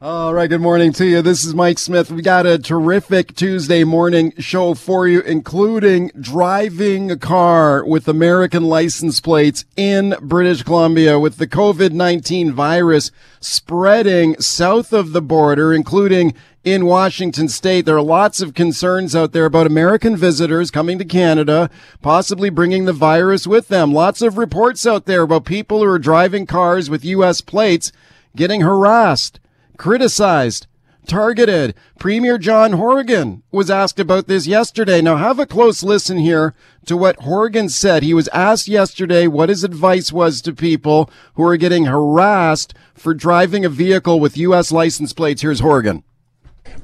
All right, good morning to you. This is Mike Smyth. We got a terrific Tuesday morning show for you, including driving a car with American license plates in British Columbia with the COVID-19 virus spreading south of the border, including in Washington state. There are lots of concerns out there about American visitors coming to Canada, possibly bringing the virus with them. Lots of reports out there about people who are driving cars with U.S. plates getting harassed criticized, targeted. Premier John Horgan was asked about this yesterday. Now have a close listen here to what Horgan said. He was asked yesterday what his advice was to people who are getting harassed for driving a vehicle with U.S. license plates. Here's Horgan.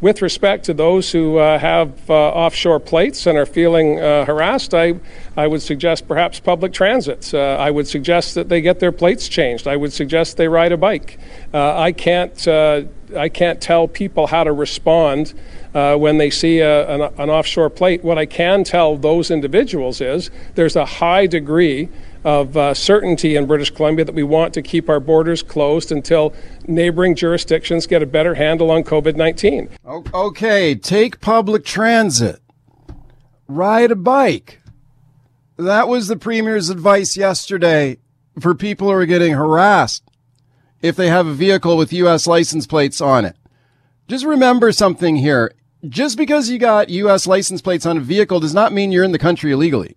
With respect to those who uh, have uh, offshore plates and are feeling uh, harassed, I, I would suggest perhaps public transit. Uh, I would suggest that they get their plates changed. I would suggest they ride a bike. Uh, I can't uh, I can't tell people how to respond when they see a, an, an, offshore plate. What I can tell those individuals is there's a high degree of uh, certainty in British Columbia that we want to keep our borders closed until neighboring jurisdictions get a better handle on COVID 19. Okay, take public transit, ride a bike. That was the Premier's advice yesterday for people who are getting harassed if they have a vehicle with U.S. license plates on it. Just remember something here. Just because you got U.S. license plates on a vehicle does not mean you're in the country illegally.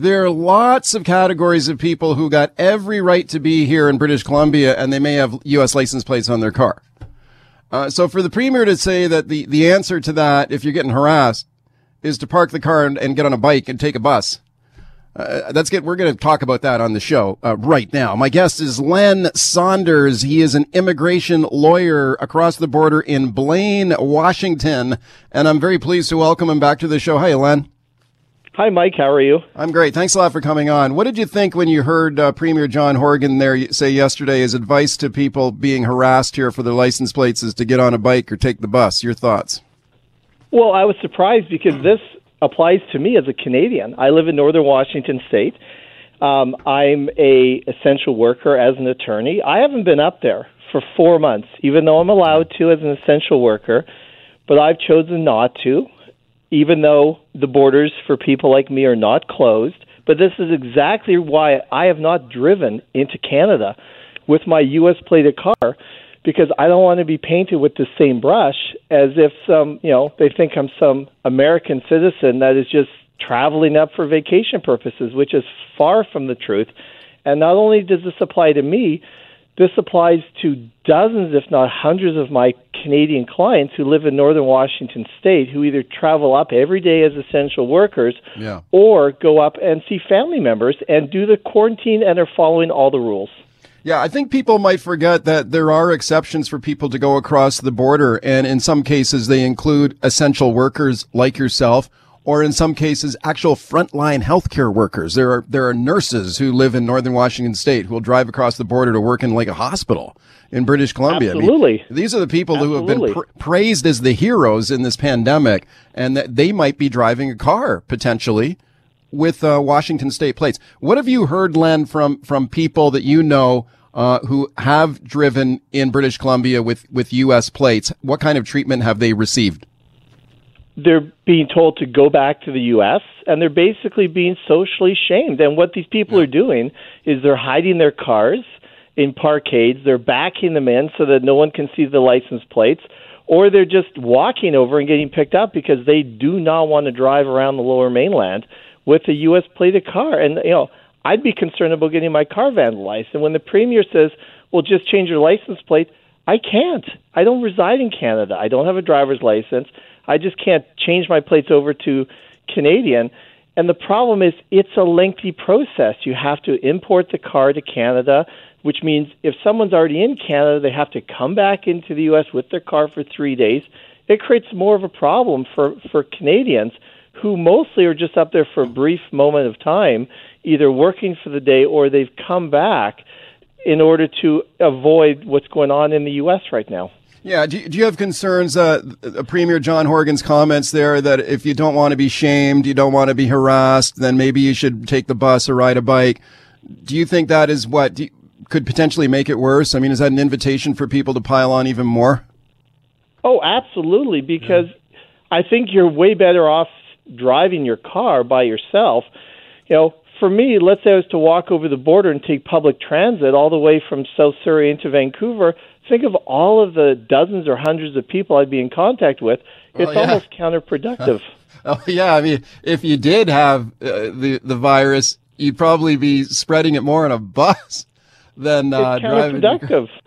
There are lots of categories of people who got every right to be here in British Columbia and they may have U.S. license plates on their car. Uh, so for the premier to say that the, the answer to that, if you're getting harassed, is to park the car and, and get on a bike and take a bus. Uh, that's good. We're going to talk about that on the show uh, right now. My guest is Len Saunders. He is an immigration lawyer across the border in Blaine, Washington, and I'm very pleased to welcome him back to the show. Hi, Len. Hi, Mike. How are you? I'm great. Thanks a lot for coming on. What did you think when you heard uh, Premier John Horgan there say yesterday his advice to people being harassed here for their license plates is to get on a bike or take the bus? Your thoughts? Well, I was surprised because this applies to me as a Canadian. I live in northern Washington State. Um, I'm a essential worker as an attorney. I haven't been up there for four months, even though I'm allowed to as an essential worker. But I've chosen not to even though the borders for people like me are not closed. But this is exactly why I have not driven into Canada with my U.S. plated car because I don't want to be painted with the same brush as if some, you know, they think I'm some American citizen that is just traveling up for vacation purposes, which is far from the truth. And not only does this apply to me, this applies to dozens, if not hundreds, of my Canadian clients who live in northern Washington state who either travel up every day as essential workers yeah. or go up and see family members and do the quarantine and are following all the rules. Yeah, I think people might forget that there are exceptions for people to go across the border, and in some cases, they include essential workers like yourself or in some cases, actual frontline healthcare workers. There are, there are nurses who live in northern Washington state who will drive across the border to work in like a hospital in British Columbia. Absolutely. I mean, these are the people Absolutely. who have been praised as the heroes in this pandemic and that they might be driving a car potentially with uh, Washington state plates. What have you heard, Len, from, from people that you know uh, who have driven in British Columbia with, with U.S. plates? What kind of treatment have they received? They're being told to go back to the U.S. and they're basically being socially shamed. And what these people yeah. are doing is they're hiding their cars in parkades, they're backing them in so that no one can see the license plates, or they're just walking over and getting picked up because they do not want to drive around the lower mainland with a U.S. plated car. And, you know, I'd be concerned about getting my car vandalized. And when the premier says, well, just change your license plate, I can't. I don't reside in Canada. I don't have a driver's license. I just can't change my plates over to Canadian. And the problem is, it's a lengthy process. You have to import the car to Canada. which means if someone's already in Canada, they have to come back into the U.S. with their car for three days. It creates more of a problem for, for Canadians who mostly are just up there for a brief moment of time, either working for the day or they've come back in order to avoid what's going on in the U.S. right now. Yeah. Do, do you have concerns, uh, Premier John Horgan's comments there that if you don't want to be shamed, you don't want to be harassed, then maybe you should take the bus or ride a bike. Do you think that is what you, could potentially make it worse? I mean, is that an invitation for people to pile on even more? Oh, absolutely. Because yeah. I think you're way better off driving your car by yourself. You know, for me, let's say I was to walk over the border and take public transit all the way from South Surrey into Vancouver think of all of the dozens or hundreds of people I'd be in contact with. It's yeah. almost counterproductive. oh yeah, I mean, if you did have uh, the the virus, you'd probably be spreading it more on a bus than uh, it's counterproductive. Driving.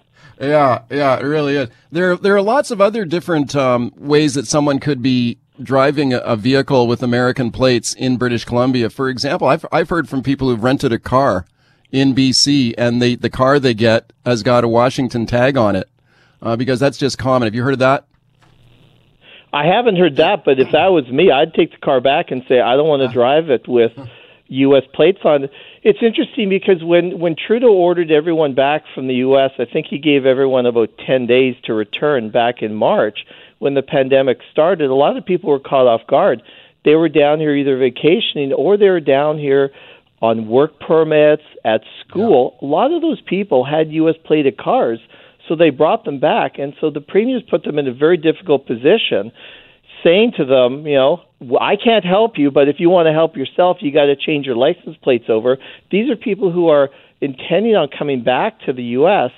Yeah, yeah, it really is. There, there are lots of other different um, ways that someone could be driving a, a, vehicle with American plates in British Columbia. For example, I've I've heard from people who've rented a car in BC, and they the car they get has got a Washington tag on it, uh, because that's just common. Have you heard of that? I haven't heard that, but if that was me, I'd take the car back and say I don't want to drive it with U.S. plates on. It's interesting because when when Trudeau ordered everyone back from the U.S., I think he gave everyone about ten days to return back in March when the pandemic started. A lot of people were caught off guard. They were down here either vacationing or they were down here on work permits, at school, yeah. a lot of those people had U.S. plated cars, so they brought them back. And so the premiers put them in a very difficult position, saying to them, you know, I can't help you, but if you want to help yourself, you got to change your license plates over. These are people who are intending on coming back to the U.S.,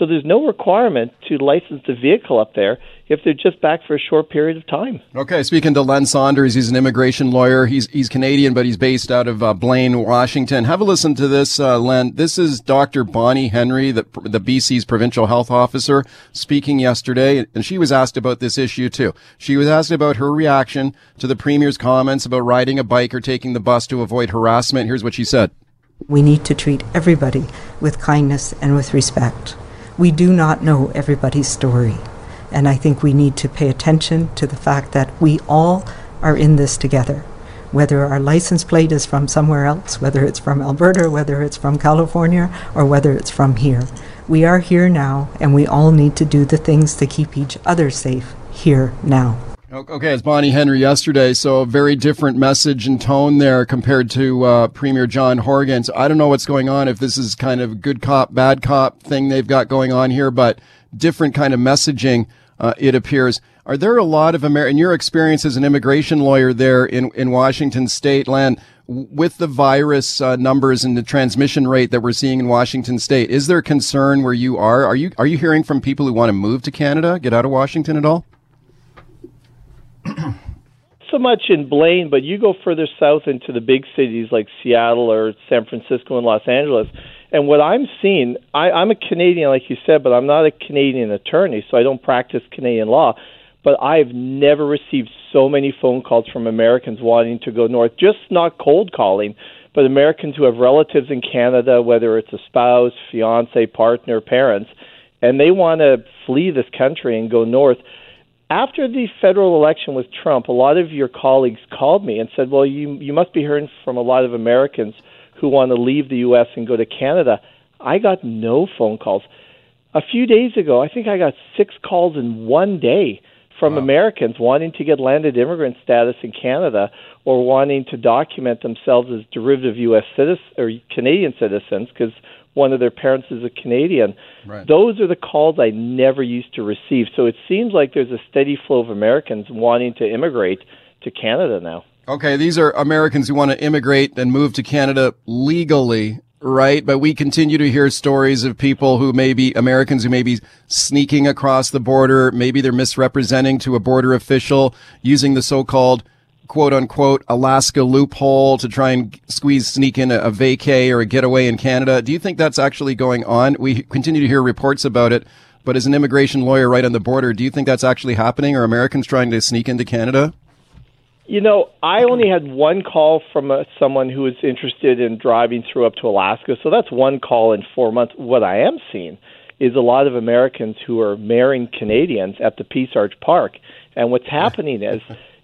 so there's no requirement to license the vehicle up there if they're just back for a short period of time. Okay, speaking to Len Saunders, he's an immigration lawyer. He's he's Canadian, but he's based out of uh, Blaine, Washington. Have a listen to this, uh, Len. This is Dr. Bonnie Henry, the the BC's provincial health officer, speaking yesterday, and she was asked about this issue too. She was asked about her reaction to the premier's comments about riding a bike or taking the bus to avoid harassment. Here's what she said. We need to treat everybody with kindness and with respect. We do not know everybody's story. And I think we need to pay attention to the fact that we all are in this together. Whether our license plate is from somewhere else, whether it's from Alberta, whether it's from California, or whether it's from here. We are here now, and we all need to do the things to keep each other safe here now. Okay, it's Bonnie Henry yesterday, so a very different message and tone there compared to uh, Premier John Horgan. So I don't know what's going on, if this is kind of good cop, bad cop thing they've got going on here, but different kind of messaging uh, it appears. Are there a lot of Amer- in your experience as an immigration lawyer there in, in Washington State, Len, with the virus uh, numbers and the transmission rate that we're seeing in Washington State, is there concern where you are? Are you are you hearing from people who want to move to Canada, get out of Washington at all? So much in Blaine, but you go further south into the big cities like Seattle or San Francisco and Los Angeles, and what I'm seeing, I, I'm a Canadian, like you said, but I'm not a Canadian attorney, so I don't practice Canadian law. But I've never received so many phone calls from Americans wanting to go north, just not cold calling, but Americans who have relatives in Canada, whether it's a spouse, fiance, partner, parents, and they want to flee this country and go north. After the federal election with Trump, a lot of your colleagues called me and said, "Well, you you must be hearing from a lot of Americans who want to leave the U.S. and go to Canada. I got no phone calls. A few days ago, I think I got six calls in one day from wow. Americans wanting to get landed immigrant status in Canada or wanting to document themselves as derivative U.S. citizens or Canadian citizens because one of their parents is a Canadian. Right. Those are the calls I never used to receive. So it seems like there's a steady flow of Americans wanting to immigrate to Canada now. Okay, these are Americans who want to immigrate and move to Canada legally, right? But we continue to hear stories of people who may be Americans who may be sneaking across the border. Maybe they're misrepresenting to a border official using the so-called quote unquote Alaska loophole to try and squeeze, sneak in a, a vacay or a getaway in Canada. Do you think that's actually going on? We continue to hear reports about it. But as an immigration lawyer right on the border, do you think that's actually happening? Are Americans trying to sneak into Canada? You know, I only had one call from a, someone who was interested in driving through up to Alaska, so that's one call in four months. What I am seeing is a lot of Americans who are marrying Canadians at the Peace Arch Park, and what's happening is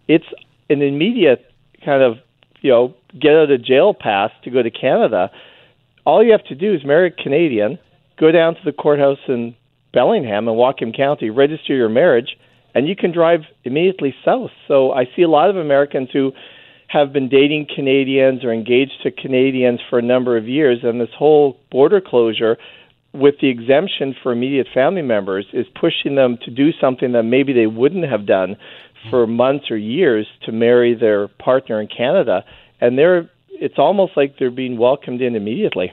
it's an immediate kind of you know get out of jail pass to go to Canada. All you have to do is marry a Canadian, go down to the courthouse in Bellingham and Whatcom County, register your marriage, and you can drive immediately south. So I see a lot of Americans who have been dating Canadians or engaged to Canadians for a number of years, and this whole border closure with the exemption for immediate family members is pushing them to do something that maybe they wouldn't have done for months or years to marry their partner in Canada and they're it's almost like they're being welcomed in immediately.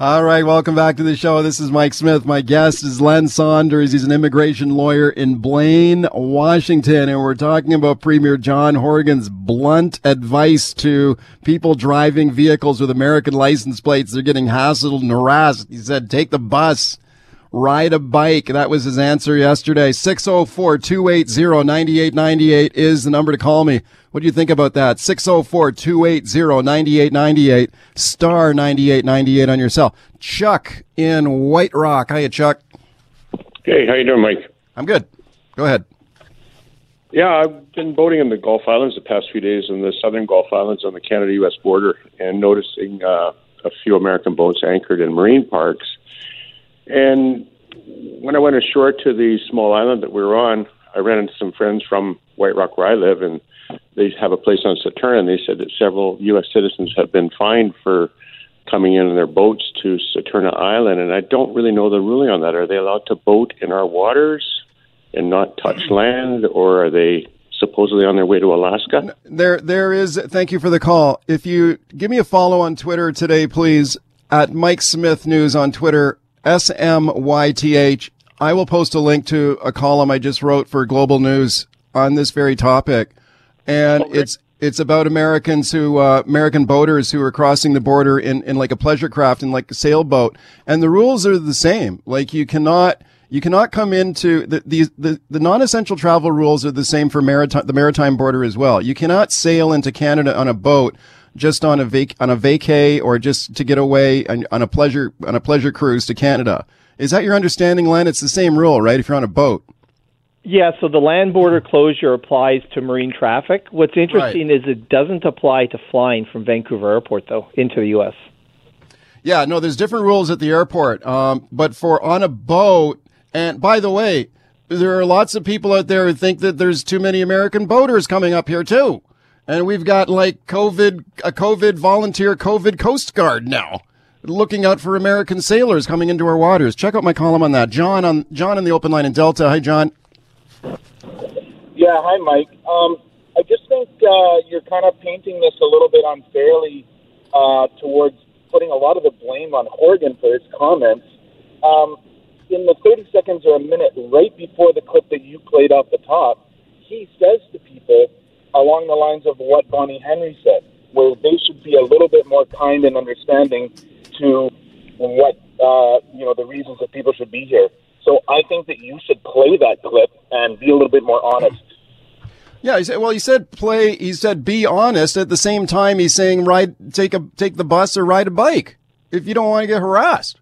All right, welcome back to the show. This is Mike Smyth. My guest is Len Saunders. He's an immigration lawyer in Blaine, Washington, and we're talking about Premier John Horgan's blunt advice to people driving vehicles with American license plates. They're getting hassled and harassed. He said, take the bus, ride a bike. That was his answer yesterday. 604-280-9898 is the number to call me. What do you think about that? 604-280-9898, star 9898 on your cell. Chuck in White Rock. Hiya, Chuck. Hey, how you doing, Mike? I'm good. Go ahead. Yeah, I've been boating in the Gulf Islands the past few days in the southern Gulf Islands on the Canada-U.S. border and noticing uh, a few American boats anchored in marine parks. And when I went ashore to the small island that we were on, I ran into some friends from White Rock where I live, and they have a place on Saturna, and they said that several U.S. citizens have been fined for coming in in their boats to Saturna Island, and I don't really know the ruling on that. Are they allowed to boat in our waters and not touch land, or are they supposedly on their way to Alaska? There, there is. Thank you for the call. If you give me a follow on Twitter today, please, at Mike Smyth News on Twitter, S M Y T H. I will post a link to a column I just wrote for Global News on this very topic, and okay. it's it's about Americans who uh, American boaters who are crossing the border in in like a pleasure craft in like a sailboat, and the rules are the same. Like you cannot you cannot come into the the the, the non-essential travel rules are the same for maritime the maritime border as well. You cannot sail into Canada on a boat just on a vac on a vacay or just to get away on, on a pleasure on a pleasure cruise to Canada. Is that your understanding, Len? It's the same rule, right? If you're on a boat. Yeah, so the land border closure applies to marine traffic. What's interesting right. is it doesn't apply to flying from Vancouver Airport, though, into the U.S. Yeah, no, there's different rules at the airport. Um, but for on a boat, and by the way, there are lots of people out there who think that there's too many American boaters coming up here, too. And we've got like COVID, a COVID volunteer COVID Coast Guard now looking out for American sailors coming into our waters. Check out my column on that. John on John in the open line in Delta. Hi, John. Yeah, hi, Mike. Um, I just think uh, you're kind of painting this a little bit unfairly uh, towards putting a lot of the blame on Horgan for his comments. Um, in the 30 seconds or a minute right before the clip that you played off the top, he says to people along the lines of what Bonnie Henry said, where they should be a little bit more kind and understanding to what uh, you know the reasons that people should be here. So I think that you should play that clip and be a little bit more honest. Yeah, he said. Well, he said play. He said be honest. At the same time, he's saying ride, take a take the bus or ride a bike if you don't want to get harassed.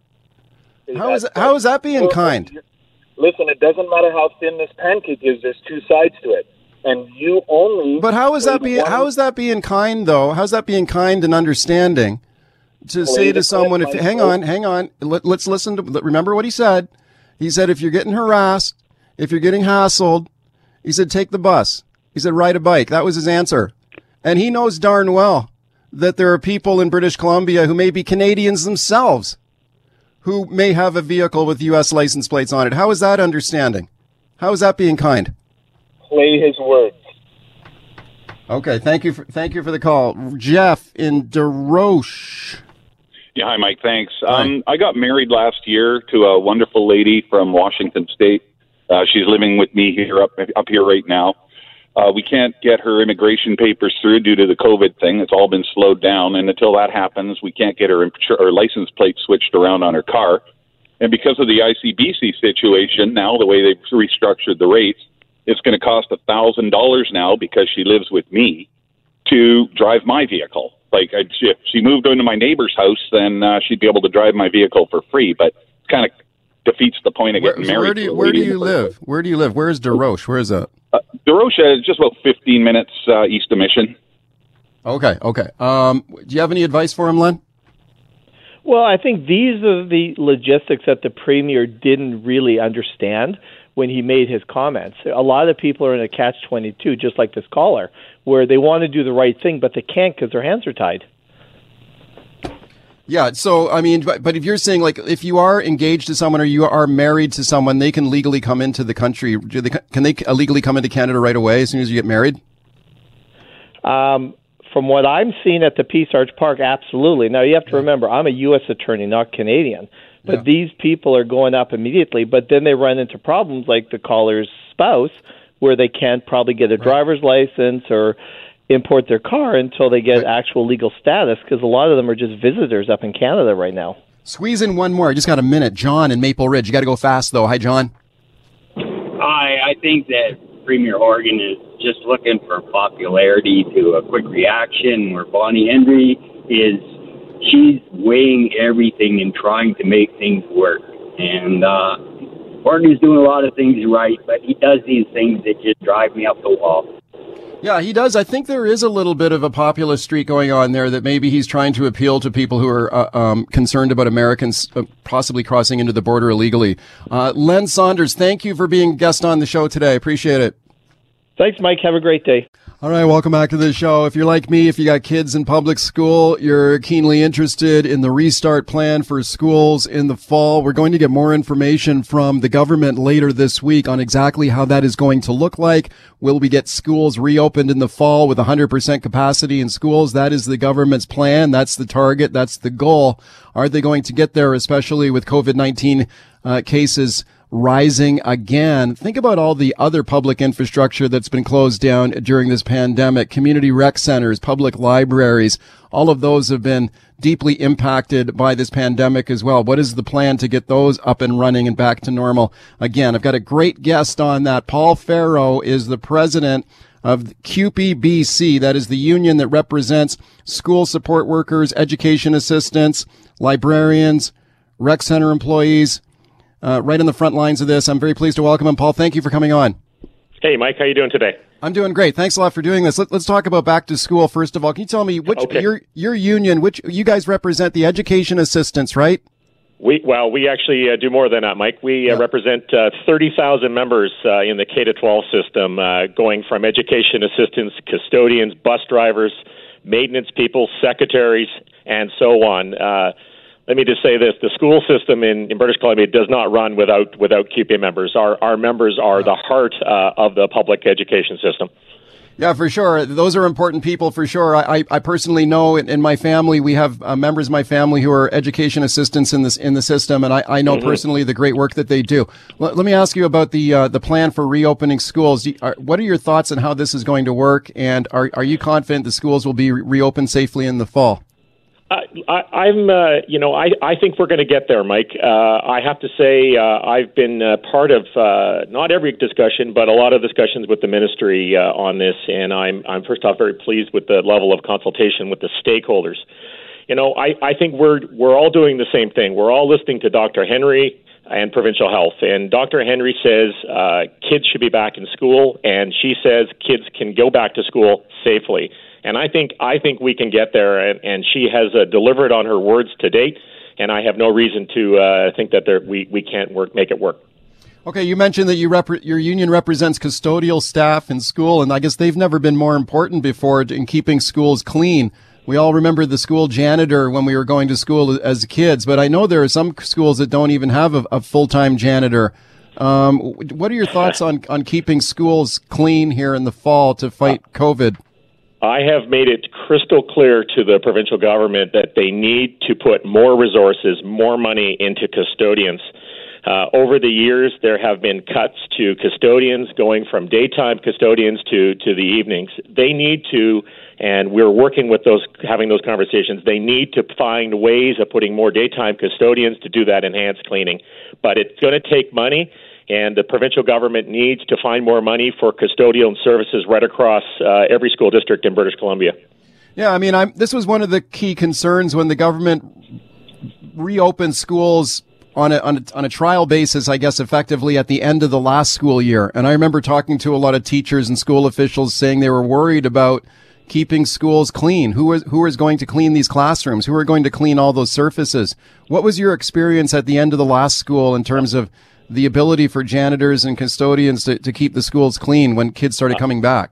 How is how is that being well, kind? Listen, it doesn't matter how thin this pancake is. There's two sides to it, and you only. But how is that being? How is that being kind though? How's that being kind and understanding? To say to someone, if hang on, hang on, let, let's listen to. Remember what he said. He said, if you're getting harassed, if you're getting hassled, he said, take the bus. He said, ride a bike. That was his answer. And he knows darn well that there are people in British Columbia who may be Canadians themselves who may have a vehicle with U.S. license plates on it. How is that understanding? How is that being kind? Play his words. Okay, thank you for thank you for the call, Jeff in DeRoche. Yeah, hi, Mike. Thanks. Um, I got married last year to a wonderful lady from Washington State. Uh, she's living with me here up up here right now. Uh, we can't get her immigration papers through due to the COVID thing. It's all been slowed down, and until that happens, we can't get her, her license plate switched around on her car. And because of the ICBC situation, now the way they've restructured the rates, it's going to cost a thousand dollars now because she lives with me to drive my vehicle. Like I'd, if she moved into my neighbor's house, then uh, she'd be able to drive my vehicle for free. But it kind of defeats the point of Where, getting so married. where do you a where do you live? Where do you live? Where is DeRoche? Where is that? Uh, DeRoche is just about 15 minutes uh, east of Mission. Okay, okay. Um, do you have any advice for him, Len? Well, I think these are the logistics that the premier didn't really understand when he made his comments. A lot of people are in a catch 22, just like this caller, where they want to do the right thing, but they can't because their hands are tied. Yeah. So, I mean, but, but if you're saying like if you are engaged to someone or you are married to someone, they can legally come into the country. Do they, can they illegally come into Canada right away as soon as you get married? Um, from what I'm seeing at the Peace Arch Park, absolutely. Now you have to remember, I'm a U.S. attorney, not Canadian. But Yeah. these people are going up immediately. But then they run into problems like the caller's spouse, where they can't probably get a driver's license or import their car until they get actual legal status, because a lot of them are just visitors up in Canada right now. Squeeze in one more. I just got a minute. John in Maple Ridge. You got to go fast though. Hi, John. I I think that Premier Horgan is just looking for popularity to a quick reaction. Where Bonnie Henry is, she's weighing everything and trying to make things work. And uh, Horgan's doing a lot of things right, but he does these things that just drive me up the wall. Yeah, he does. I think there is a little bit of a populist streak going on there that maybe he's trying to appeal to people who are uh, um, concerned about Americans uh, possibly crossing into the border illegally. Uh, Len Saunders, thank you for being a guest on the show today. Appreciate it. Thanks, Mike. Have a great day. All right, welcome back to the show. If you're like me, if you got kids in public school, you're keenly interested in the restart plan for schools in the fall. We're going to get more information from the government later this week on exactly how that is going to look like. Will we get schools reopened in the fall with 100% capacity in schools? That is the government's plan. That's the target. That's the goal. Are they going to get there, especially with COVID-19 uh, cases rising again. Think about all the other public infrastructure that's been closed down during this pandemic. Community rec centers, public libraries, all of those have been deeply impacted by this pandemic as well. What is the plan to get those up and running and back to normal again? I've got a great guest on that. Paul Faoro is the president of CUPE BC. That is the union that represents school support workers, education assistants, librarians, rec center employees, uh, right in the front lines of this. I'm very pleased to welcome him. Paul, thank you for coming on. Hey, Mike, how you doing today? I'm doing great. Thanks a lot for doing this. Let, us talk about back to school first of all. Can you tell me which Okay. your your union, which you guys represent the education assistants, right? We well, we actually uh, do more than that, Mike. We uh, represent uh, 30,000 members uh, in the K to 12 system, uh, going from education assistants, custodians, bus drivers, maintenance people, secretaries, and so on. Let me just say this: the school system in, in British Columbia does not run without without QPA members. Our our members are the heart uh, of the public education system. Yeah, for sure. Those are important people for sure. I, I, personally know in, in my family, we have uh, members of my family who are education assistants in this, in the system. And I, I know Mhm. personally the great work that they do. Let, let me ask you about the, uh, the plan for reopening schools. You- are, what are your thoughts on how this is going to work? And are, are you confident the schools will be re- reopened safely in the fall? I, I'm, uh, you know, I, I think we're going to get there, Mike. Uh, I have to say, uh, I've been uh, part of uh, not every discussion, but a lot of discussions with the ministry uh, on this, and I'm, I'm first off very pleased with the level of consultation with the stakeholders. You know, I, I think we're we're all doing the same thing. We're all listening to Dr. Henry and provincial health, and Dr. Henry says kids should be back in school, and she says kids can go back to school safely. And I think I think we can get there, and, and she has uh, delivered on her words to date. And I have no reason to uh, think that there, we we can't work make it work. Okay, you mentioned that you repre- your union represents custodial staff in school, and I guess they've never been more important before in keeping schools clean. We all remember the school janitor when we were going to school as kids, but I know there are some schools that don't even have a, a full-time janitor. Um, what are your thoughts on, on keeping schools clean here in the fall to fight COVID? I have made it crystal clear to the provincial government that they need to put more resources, more money into custodians. Uh, over the years, there have been cuts to custodians, going from daytime custodians to to the evenings. They need to, and we're working with those, having those conversations. They need to find ways of putting more daytime custodians to do that enhanced cleaning. But it's going to take money, and the provincial government needs to find more money for custodial services right across uh, every school district in British Columbia. Yeah, I mean, I'm, this was one of the key concerns when the government reopened schools on a, on a, on a trial basis, I guess, effectively at the end of the last school year. And I remember talking to a lot of teachers and school officials saying they were worried about keeping schools clean. Who is, who is going to clean these classrooms? Who are going to clean all those surfaces? What was your experience at the end of the last school in terms of the ability for janitors and custodians to, to keep the schools clean when kids started coming back?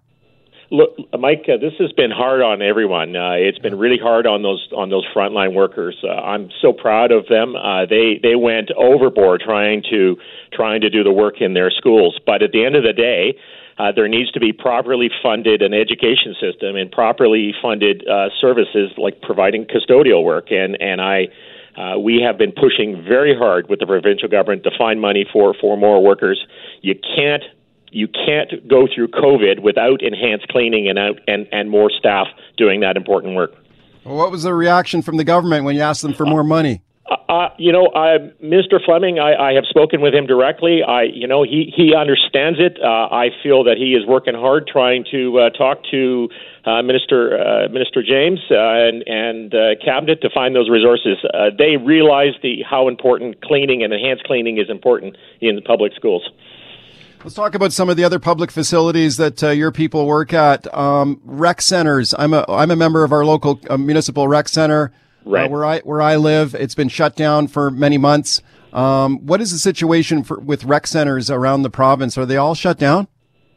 Look, Mike, uh, this has been hard on everyone. Uh, it's been really hard on those on those frontline workers. Uh, I'm so proud of them. Uh, they they went overboard trying to trying to do the work in their schools. But at the end of the day, uh, there needs to be properly funded an education system and properly funded uh, services like providing custodial work. And and I. Uh, we have been pushing very hard with the provincial government to find money for, for more workers. You can't you can't go through COVID without enhanced cleaning and out and, and more staff doing that important work. Well, what was the reaction from the government when you asked them for more money? Uh, you know, uh, Mr. Fleming, I, I have spoken with him directly. I, you know, he he understands it. Uh, I feel that he is working hard trying to uh, talk to uh, Minister uh, Minister James uh, and and uh, cabinet to find those resources. Uh, they realize the how important cleaning and enhanced cleaning is important in public schools. Let's talk about some of the other public facilities that uh, your people work at. Um, rec centers. I'm a I'm a member of our local uh, municipal rec center right. uh, where I where I live. It's been shut down for many months. Um, what is the situation for, with rec centers around the province? Are they all shut down?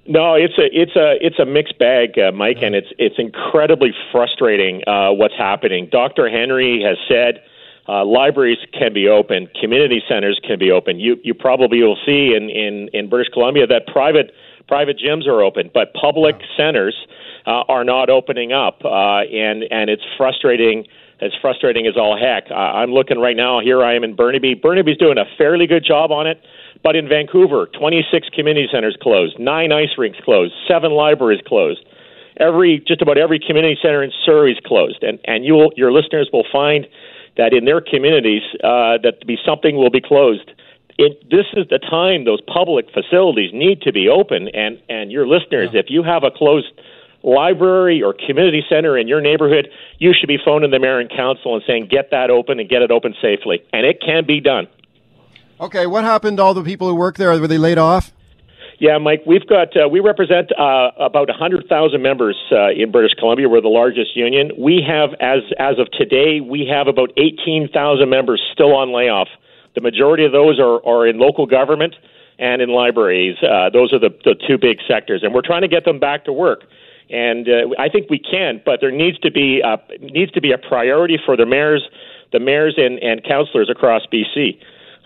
No, it's a it's a it's a mixed bag, uh, Mike, and it's it's incredibly frustrating uh, what's happening. Dr. Henry has said uh, libraries can be open, community centers can be open. You you probably will see in in in British Columbia that private private gyms are open, but public centers uh, are not opening up, uh, and and it's frustrating. It's frustrating as all heck. Uh, I'm looking right now. Here I am in Burnaby. Burnaby's doing a fairly good job on it, but in Vancouver, 26 community centers closed, nine ice rinks closed, seven libraries closed. Every just about every community center in Surrey is closed, and and you your listeners will find that in their communities uh, that be something will be closed. It, this is the time those public facilities need to be open. And and your listeners, yeah. if you have a closed library or community center in your neighborhood, you should be phoning the mayor and council and saying, get that open and get it open safely. And it can be done. Okay, what happened to all the people who work there? Were they laid off? Yeah, Mike, we've got uh, we represent uh, about 100,000 members uh, in British Columbia. We're the largest union. We have, as as of today, we have about 18,000 members still on layoff. The majority of those are, are in local government and in libraries. Uh, those are the, the two big sectors, and we're trying to get them back to work. And uh, I think we can, but there needs to be a, needs to be a priority for the mayors, the mayors and, and councillors across BC.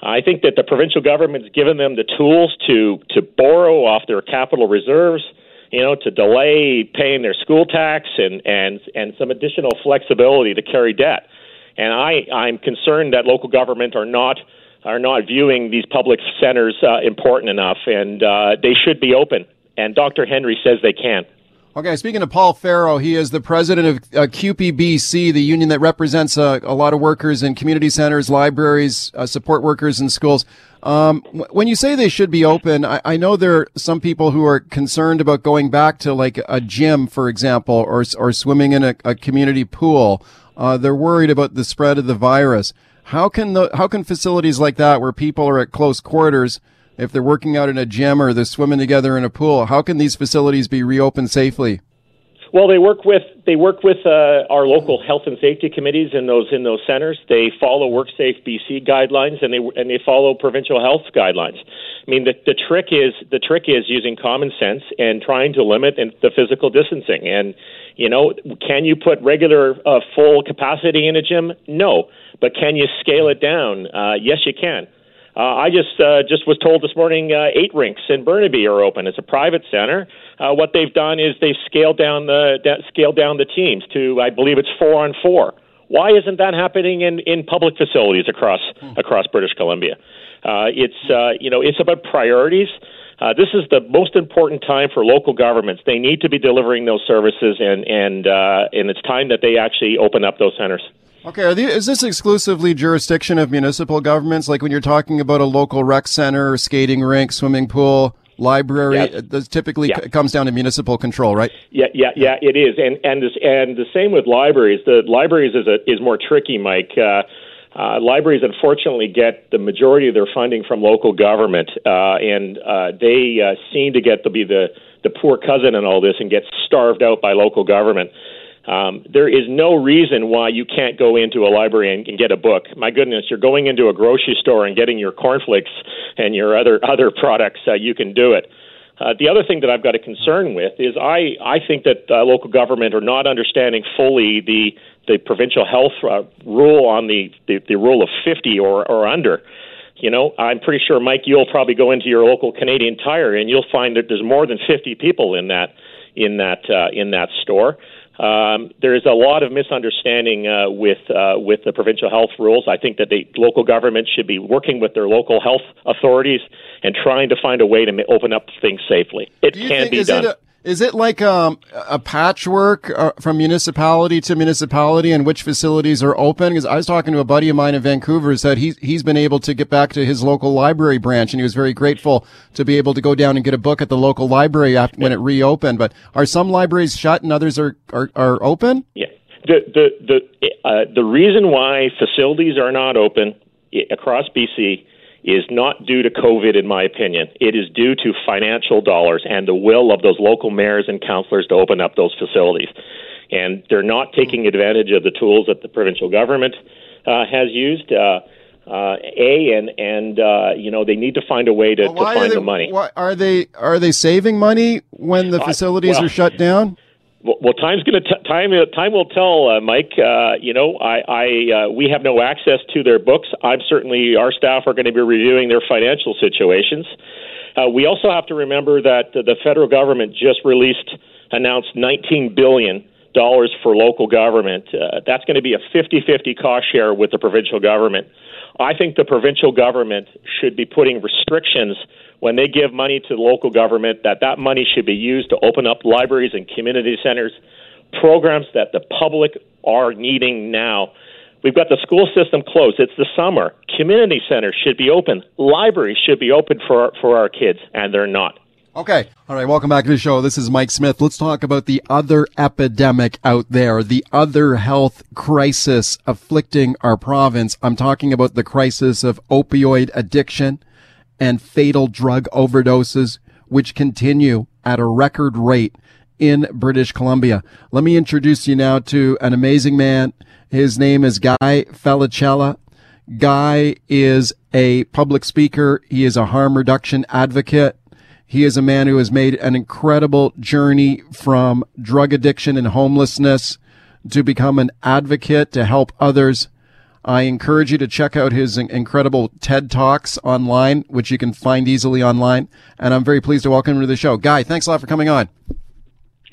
I think that the provincial government's given them the tools to to borrow off their capital reserves, you know, to delay paying their school tax and and and some additional flexibility to carry debt. And I I'm concerned that local government are not are not viewing these public centers uh, important enough, and uh, they should be open. And Dr. Henry says they can. Okay, speaking of Paul Faoro, he is the president of uh, CUPE-BC, the union that represents uh, a lot of workers in community centers, libraries, uh, support workers in schools. Um, when you say they should be open, I, I, know there are some people who are concerned about going back to like a gym, for example, or or swimming in a, a community pool. Uh, they're worried about the spread of the virus. How can the how can facilities like that, where people are at close quarters, if they're working out in a gym or they're swimming together in a pool, how can these facilities be reopened safely? Well, they work with they work with uh, our local health and safety committees in those in those centers. They follow WorkSafe BC guidelines and they and they follow provincial health guidelines. I mean, the the trick is the trick is using common sense and trying to limit the physical distancing. And you know, can you put regular uh, full capacity in a gym? No, but can you scale it down? Uh, yes, you can. Uh, I just uh, just was told this morning uh, eight rinks in Burnaby are open. It's a private center. Uh, what they've done is they've scaled down the da- scaled down the teams to I believe it's four on four. Why isn't that happening in, in public facilities across across British Columbia? Uh, it's uh, you know it's about priorities. Uh, this is the most important time for local governments. They need to be delivering those services, and and uh, and it's time that they actually open up those centers. Okay, are these, is this exclusively jurisdiction of municipal governments? Like when you're talking about a local rec center, skating rink, swimming pool, library, Yes. this typically Yeah. c- comes down to municipal control, right? Yeah, yeah, yeah. It is, and and this, and the same with libraries. The libraries is a, is more tricky, Mike. Uh, uh, libraries unfortunately get the majority of their funding from local government, uh, and uh, they uh, seem to get to be the the poor cousin in all this and get starved out by local government. Um, there is no reason why you can't go into a library and, and get a book. My goodness, you're going into a grocery store and getting your cornflakes and your other other products. Uh, you can do it. Uh, the other thing that I've got a concern with is I, I think that uh, local government are not understanding fully the the provincial health uh, rule on the, the, the rule of 50 or, or under. You know, I'm pretty sure, Mike, you'll probably go into your local Canadian Tire and you'll find that there's more than 50 people in that in that uh, in that store. Um, there is a lot of misunderstanding uh, with uh, with the provincial health rules. I think that the local government should be working with their local health authorities and trying to find a way to ma- open up things safely. It can think, be done. It a, is it like um, a patchwork uh, from municipality to municipality and which facilities are open? Because I was talking to a buddy of mine in Vancouver who said he's, he's been able to get back to his local library branch and he was very grateful to be able to go down and get a book at the local library after, when it reopened. But are some libraries shut and others are, are, are open? Yeah. The the the uh, the reason why facilities are not open across BC is not due to COVID, in my opinion. It is due to financial dollars and the will of those local mayors and councillors to open up those facilities. And they're not taking advantage of the tools that the provincial government uh, has used. Uh, uh, a and and uh, you know they need to find a way to, to Why are find they, the money. why- are they are they saving money when the facilities well- are shut down? Well, time's going to time. Time will tell, uh, Mike. Uh, you know, I, I uh, we have no access to their books. I'm certainly our staff are going to be reviewing their financial situations. Uh, we also have to remember that the federal government just released announced 19 billion dollars for local government. Uh, that's going to be a 50-50 cost share with the provincial government. I think the provincial government should be putting restrictions when they give money to the local government that that money should be used to open up libraries and community centers, programs that the public are needing now. We've got the school system closed. It's the summer. Community centers should be open. Libraries should be open for for our kids, and they're not. Okay. All right. Welcome back to the show. This is Mike Smyth. Let's talk about the other epidemic out there, the other health crisis afflicting our province. I'm talking about the crisis of opioid addiction and fatal drug overdoses, which continue at a record rate in British Columbia. Let me introduce you now to an amazing man. His name is Guy Felicella. Guy is a public speaker. He is a harm reduction advocate. He is a man who has made an incredible journey from drug addiction and homelessness to become an advocate to help others. I encourage you to check out his incredible TED Talks online, which you can find easily online. And I'm very pleased to welcome him to the show. Guy, thanks a lot for coming on.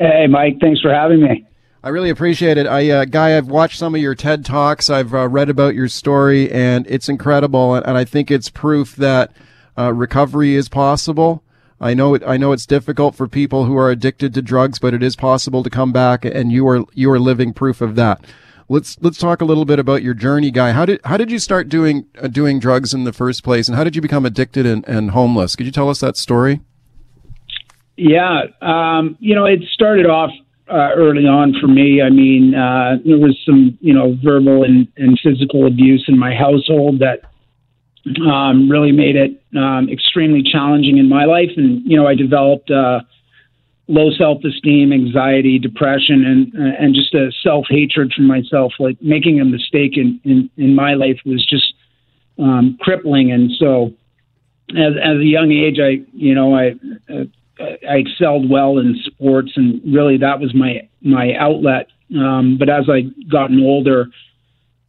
Hey, Mike. Thanks for having me. I really appreciate it. I, uh, Guy, I've watched some of your TED Talks. I've uh, read about your story, and it's incredible. And, and I think it's proof that uh, recovery is possible. I know it. I know it's difficult for people who are addicted to drugs, but it is possible to come back, and you are you are living proof of that. Let's let's talk a little bit about your journey, Guy. How did how did you start doing uh, doing drugs in the first place, and how did you become addicted and, and homeless? Could you tell us that story? Yeah, um, you know, it started off uh, early on for me. I mean, uh, there was some, you know, verbal and, and physical abuse in my household that um, really made it um, extremely challenging in my life. And, you know, I developed uh, low self esteem, anxiety, depression, and, uh, and just a self hatred for myself. Like making a mistake in, in, in my life was just um, crippling. And so, as, as a young age, I, you know, I, uh, I excelled well in sports, and really that was my my outlet. Um, but as I gotten older,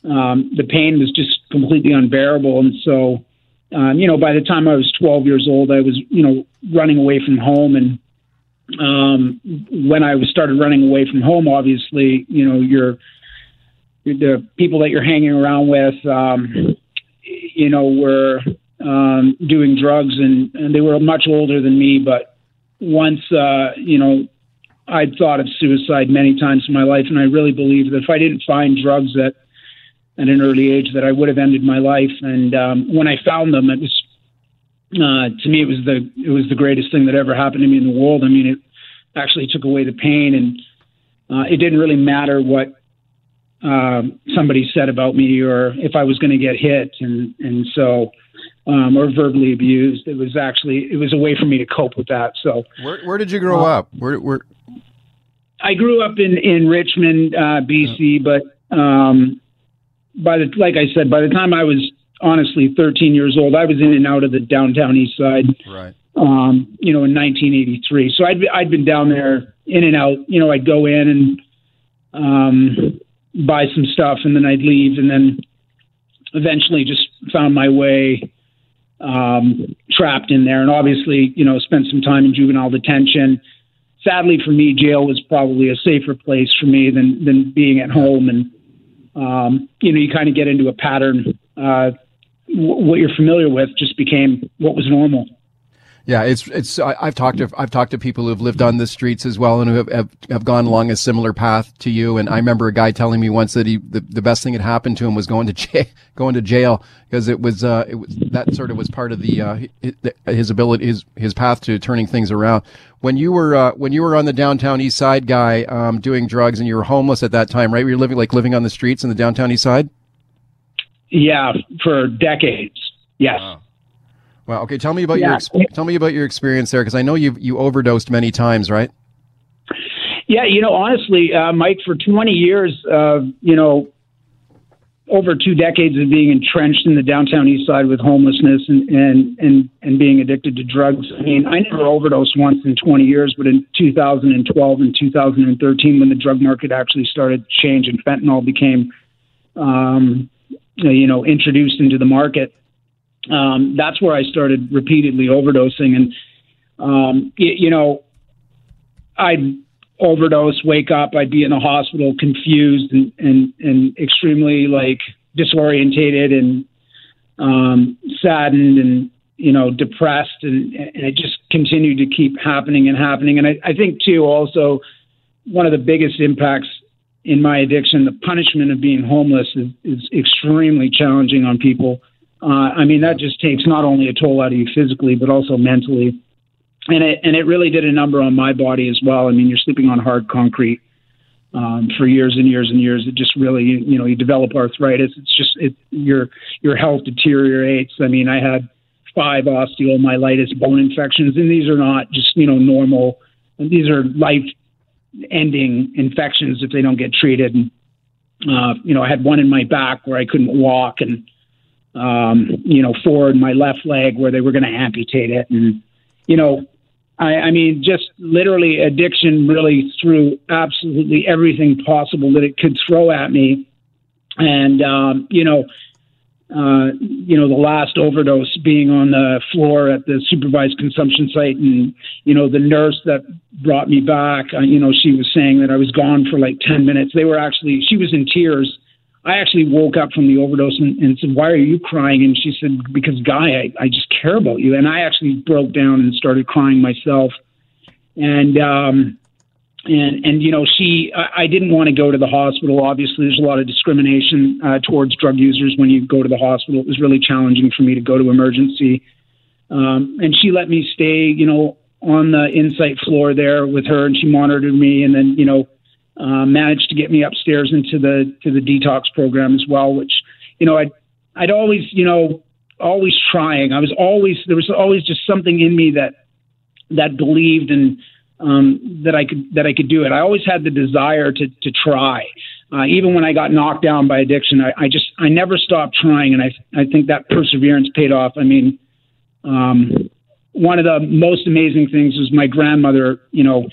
um, the pain was just completely unbearable, and so um, you know, by the time I was 12 years old, I was you know running away from home, and um, when I started running away from home, obviously, you know, you're the people that you're hanging around with, um, you know, were um, doing drugs, and, and they were much older than me, but once uh, you know I'd thought of suicide many times in my life, and I really believed that if I didn't find drugs at at an early age that I would have ended my life. And um, when I found them, it was uh, to me it was the it was the greatest thing that ever happened to me in the world. I mean, it actually took away the pain, and uh, it didn't really matter what uh, somebody said about me or if I was going to get hit, and and so um, or verbally abused. It was actually it was a way for me to cope with that. So where where did you grow uh, up? Where where? I grew up in in Richmond, uh, BC, but um, by the like I said, by the time I was honestly 13 years old, I was in and out of the downtown east side. Right. Um, you know, in 1983. So I'd I'd been down there in and out. You know, I'd go in and um, buy some stuff, and then I'd leave, and then eventually just found my way um, trapped in there. And obviously, you know, spent some time in juvenile detention. Sadly for me, jail was probably a safer place for me than than being at home. And um, you know, you kind of get into a pattern. Uh, what you're familiar with just became what was normal. Yeah, it's it's. I, have talked to I've talked to people who have lived on the streets as well and who have, have, have gone along a similar path to you. And I remember a guy telling me once that he the, the best thing that happened to him was going to jail, going to jail because it was uh it was that sort of was part of the uh his ability his his path to turning things around. When you were uh, when you were on the downtown east side guy um, doing drugs and you were homeless at that time, right? Were you living like living on the streets in the downtown east side? Yeah, for decades. Yes. Wow. Well, okay. Tell me about yeah. your tell me about your experience there, because I know you you overdosed many times, right? Yeah, you know, honestly, uh, Mike, for 20 years, uh, you know, over two decades of being entrenched in the downtown east side with homelessness and, and, and, and being addicted to drugs. I mean, I never overdosed once in 20 years, but in 2012 and 2013, when the drug market actually started to change and fentanyl became, um, you know, introduced into the market, um, that's where I started repeatedly overdosing. And, um, you, you know, I'd overdose, wake up, I'd be in the hospital confused and, and, and extremely like disorientated and um, saddened and, you know, depressed. And, and it just continued to keep happening and happening. And I, I think, too, also, one of the biggest impacts in my addiction, the punishment of being homeless is, is extremely challenging on people. Uh, I mean, that just takes not only a toll out of you physically, but also mentally. And it, and it really did a number on my body as well. I mean, you're sleeping on hard concrete um, for years and years and years. It just really, you, you know, you develop arthritis. It's just, it, your, your health deteriorates. I mean, I had five osteomyelitis bone infections, and these are not just, you know, normal, these are life ending infections if they don't get treated. And, uh, you know, I had one in my back where I couldn't walk and, um, you know, forward my left leg where they were going to amputate it. And, you know, I, I mean, just literally addiction really threw absolutely everything possible that it could throw at me. And, um, you know, uh, you know, the last overdose being on the floor at the supervised consumption site, and you know, the nurse that brought me back, uh, you know, she was saying that I was gone for like ten minutes. They were actually, she was in tears I actually woke up from the overdose and, and, said, "Why are you crying?" And she said, "Because Guy, I, I just care about you." And I actually broke down and started crying myself. And um, and and you know, she, I, I didn't want to go to the hospital. Obviously, there's a lot of discrimination uh, towards drug users when you go to the hospital. It was really challenging for me to go to emergency. Um, and she let me stay, you know, on the Insite floor there with her, and she monitored me. And then, you know uh, managed to get me upstairs into the to the detox program as well, which you know I'd I'd always you know always trying. I was always there was always just something in me that that believed and um, that I could that I could do it. I always had the desire to to try. Uh, even when I got knocked down by addiction, I, I just I never stopped trying, and I I think that perseverance paid off. I mean, um, one of the most amazing things was my grandmother. You know,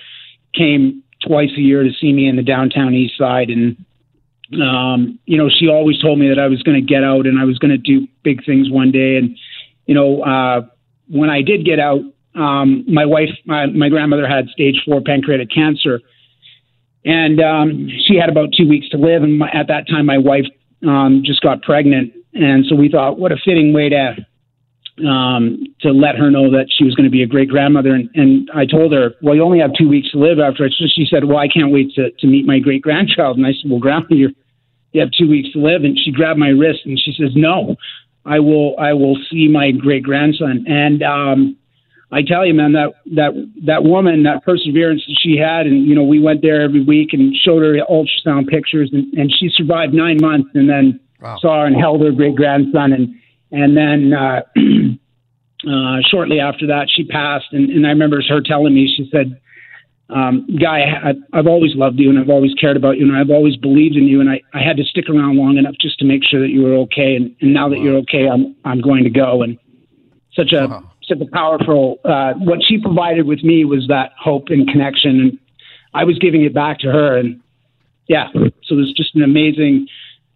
came twice a year to see me in the downtown east side and um, you know, she always told me that I was going to get out and I was going to do big things one day. And, you know, uh, when I did get out, um, my wife, my, my grandmother had stage four pancreatic cancer and, um, she had about two weeks to live. And my, at that time, my wife, um, just got pregnant. And so we thought, what a fitting way to, um, to let her know that she was going to be a great grandmother. And, and I told her, well, you only have two weeks to live after it. So she said, well, I can't wait to, to meet my great grandchild. And I said, well, grandma, you're, you have two weeks to live. And she grabbed my wrist and she says, no, I will, I will see my great grandson. And, um, I tell you, man, that that that woman, that perseverance that she had, and you know, we went there every week and showed her ultrasound pictures, and, and she survived nine months, and then wow. saw and held her great grandson, and and then uh, uh, shortly after that, she passed, and, and I remember her telling me, she said, um, "Guy, I, I've always loved you, and I've always cared about you, and I've always believed in you, and I, I had to stick around long enough just to make sure that you were okay, and, and now that wow. you're okay, I'm I'm going to go." And such a wow a powerful. Uh, what she provided with me was that hope and connection, and I was giving it back to her. And yeah, so it was just an amazing,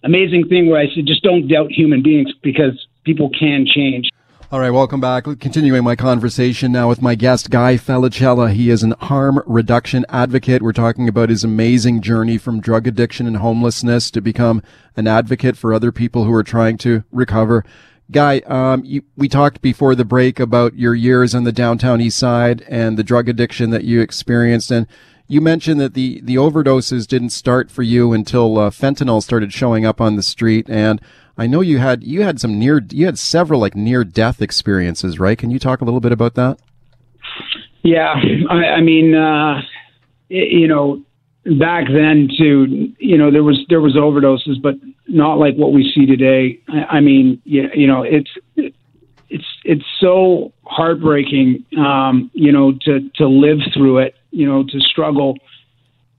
amazing thing where I said, just don't doubt human beings because people can change. All right, welcome back. Continuing my conversation now with my guest, Guy Felicella. He is an harm reduction advocate. We're talking about his amazing journey from drug addiction and homelessness to become an advocate for other people who are trying to recover. Guy, um, you, we talked before the break about your years on the downtown east side and the drug addiction that you experienced. And you mentioned that the, the overdoses didn't start for you until uh, fentanyl started showing up on the street. And I know you had, you had some near, you had several like near death experiences, right? Can you talk a little bit about that? Yeah. I, I mean, uh, you know, back then too, you know, there was there was overdoses, but not like what we see today. I, I mean, you, you know, it's it's it's so heartbreaking, um, you know, to to live through it, you know, to struggle,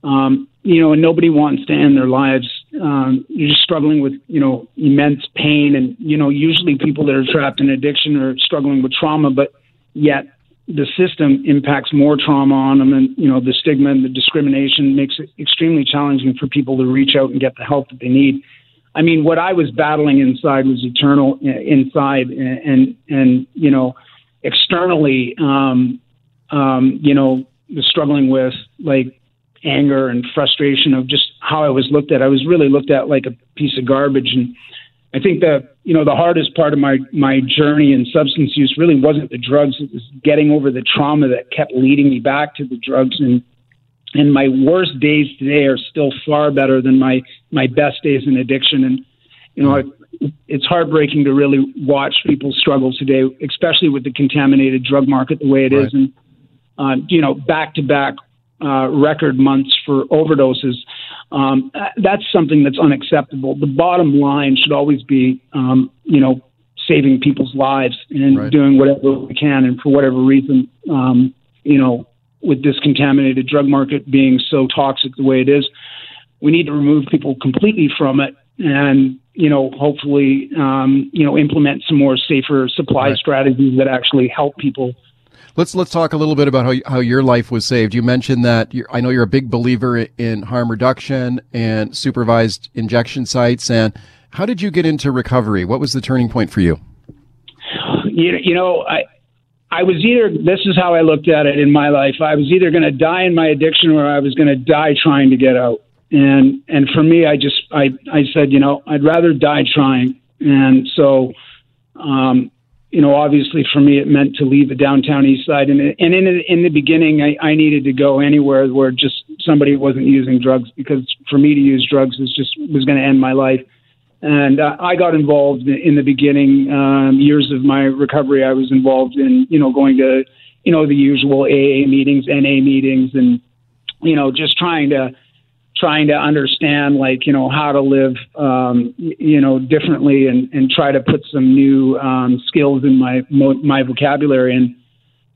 um, you know, and nobody wants to end their lives. Um, you're just struggling with, you know, immense pain, and you know, usually people that are trapped in addiction are struggling with trauma, but yet the system impacts more trauma on them and you know the stigma and the discrimination makes it extremely challenging for people to reach out and get the help that they need i mean what i was battling inside was eternal uh, inside and and, and you know externally um um you know was struggling with like anger and frustration of just how i was looked at i was really looked at like a piece of garbage and I think that you know the hardest part of my my journey in substance use really wasn't the drugs; it was getting over the trauma that kept leading me back to the drugs. And and my worst days today are still far better than my my best days in addiction. And you know, I, it's heartbreaking to really watch people struggle today, especially with the contaminated drug market the way it right. is, and uh, you know, back to back uh, record months for overdoses. Um, that's something that's unacceptable. The bottom line should always be, um, you know, saving people's lives and right. doing whatever we can. And for whatever reason, um, you know, with this contaminated drug market being so toxic the way it is, we need to remove people completely from it and you know hopefully um, you know implement some more safer supply right. strategies that actually help people Let's let's talk a little bit about how how your life was saved. You mentioned that I know you're a big believer in harm reduction and supervised injection sites. And how did you get into recovery? What was the turning point for you? You, you know, I I was either this is how I looked at it in my life. I was either going to die in my addiction or I was going to die trying to get out. And and for me, I just I I said, you know, I'd rather die trying. And so um, you know, obviously for me, it meant to leave the downtown east side. And, and in, in the beginning, I, I needed to go anywhere where just somebody wasn't using drugs because for me to use drugs was just was going to end my life. And uh, I got involved in the beginning um, years of my recovery. I was involved in, you know, going to, you know, the usual AA meetings, NA meetings, and, you know, just trying to trying to understand like you know how to live um, you know differently and and try to put some new um, skills in my my vocabulary and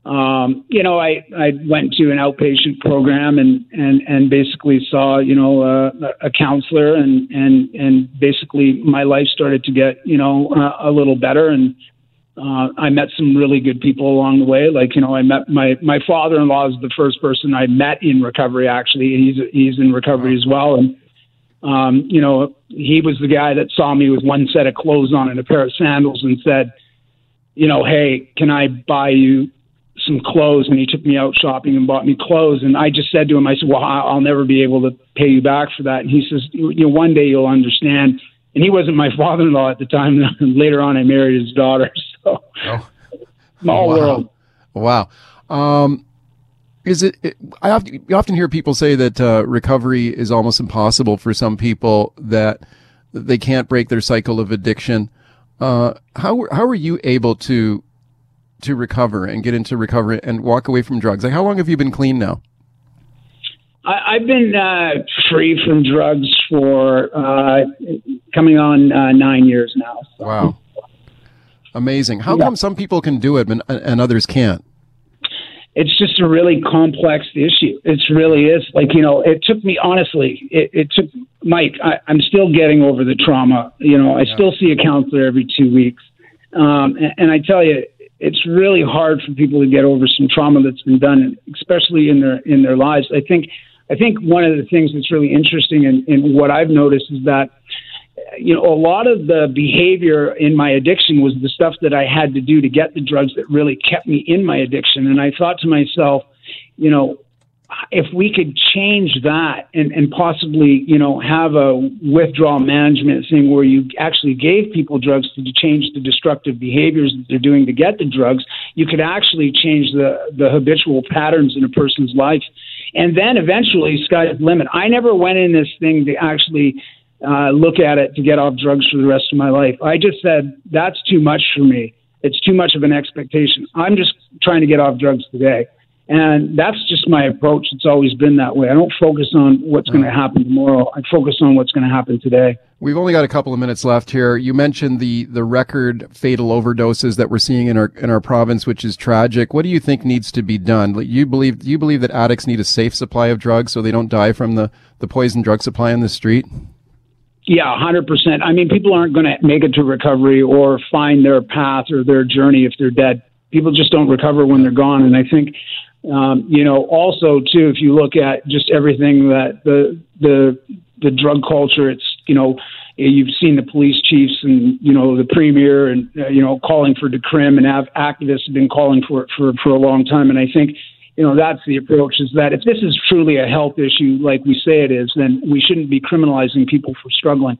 um, you know I I went to an outpatient program and and and basically saw you know uh, a counselor and and and basically my life started to get you know uh, a little better and uh, I met some really good people along the way. Like, you know, I met my, my father-in-law is the first person I met in recovery. Actually, he's, he's in recovery as well. And, um, you know, he was the guy that saw me with one set of clothes on and a pair of sandals and said, you know, Hey, can I buy you some clothes? And he took me out shopping and bought me clothes. And I just said to him, I said, well, I'll never be able to pay you back for that. And he says, you know, one day you'll understand. And he wasn't my father-in-law at the time. Later on, I married his daughter. So, oh. small wow. world. Wow. Um, is it, it, I often, you often hear people say that uh, recovery is almost impossible for some people that they can't break their cycle of addiction. Uh, how how are you able to to recover and get into recovery and walk away from drugs? Like, how long have you been clean now? I, have been uh, free from drugs for uh, coming on uh, nine years now. So. Wow, amazing! How yeah. come some people can do it and, and others can't? It's just a really complex issue. It really is. Like you know, it took me honestly. It, it took Mike. I, am still getting over the trauma. You know, I yeah. still see a counselor every two weeks, um, and, and I tell you, it's really hard for people to get over some trauma that's been done, especially in their in their lives. I think I think one of the things that's really interesting and in what I've noticed is that you know a lot of the behavior in my addiction was the stuff that I had to do to get the drugs that really kept me in my addiction, and I thought to myself, you know, if we could change that and, and possibly, you know, have a withdrawal management thing where you actually gave people drugs to change the destructive behaviors that they're doing to get the drugs, you could actually change the, the habitual patterns in a person's life. And then eventually, sky's the limit. I never went in this thing to actually uh, look at it to get off drugs for the rest of my life. I just said, that's too much for me. It's too much of an expectation. I'm just trying to get off drugs today. And that's just my approach. It's always been that way. I don't focus on what's going to happen tomorrow. I focus on what's going to happen today. We've only got a couple of minutes left here. You mentioned the the record fatal overdoses that we're seeing in our in our province, which is tragic. What do you think needs to be done? You believe do you believe that addicts need a safe supply of drugs so they don't die from the the poison drug supply on the street? Yeah, hundred percent. I mean, people aren't going to make it to recovery or find their path or their journey if they're dead. People just don't recover when they're gone, and I think um, you know, also too, if you look at just everything that the the the drug culture, it's you know, you've seen the police chiefs and you know the premier and uh, you know calling for decrim and have activists have been calling for it for for a long time, and I think you know, that's the approach is that if this is truly a health issue, like we say it is, then we shouldn't be criminalizing people for struggling.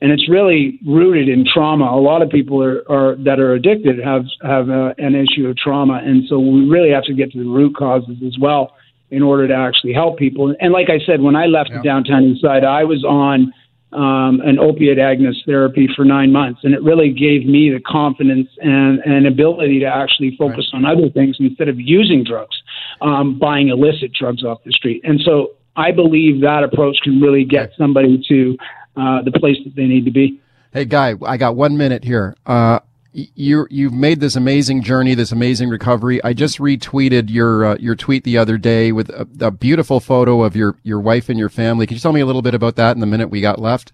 And it's really rooted in trauma. A lot of people are, are that are addicted have, have a, uh, an issue of trauma. And so we really have to get to the root causes as well in order to actually help people. And like I said, when I left yeah. the downtown east side, I was on um, an opiate agonist therapy for nine months. And it really gave me the confidence and, and ability to actually focus right. on other things instead of using drugs, um, buying illicit drugs off the street. And so I believe that approach can really get somebody to uh, the place that they need to be. Hey, Guy, I got one minute here. Uh, you you've made this amazing journey, this amazing recovery. I just retweeted your uh, your tweet the other day with a, a, beautiful photo of your your wife and your family. Can you tell me a little bit about that in the minute we got left?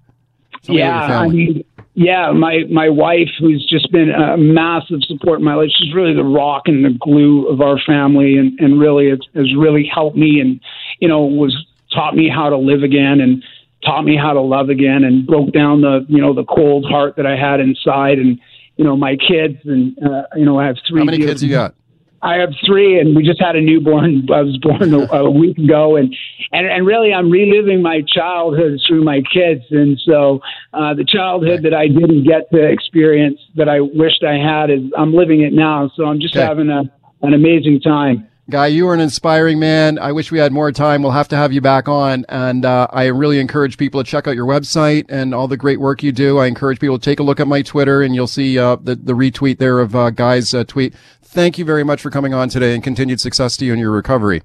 Tell yeah, I mean, yeah, my my wife, who's just been a massive support in my life. She's really the rock and the glue of our family, and and really has, has really helped me, and you know was taught me how to live again and taught me how to love again and broke down the you know the cold heart that I had inside and you know my kids and uh, you know I have three. How many kids you got? I have three, and we just had a newborn. I was born a, a week ago, and, and and really, I'm reliving my childhood through my kids, and so uh, the childhood that I didn't get to experience that I wished I had is I'm living it now. So I'm just okay. having a an amazing time. Guy, you are an inspiring man. I wish we had more time. We'll have to have you back on. And uh, I really encourage people to check out your website and all the great work you do. I encourage people to take a look at my Twitter and you'll see uh, the, the retweet there of uh, Guy's uh, tweet. Thank you very much for coming on today and continued success to you in your recovery.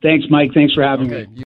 Thanks, Mike. Thanks for having okay. me.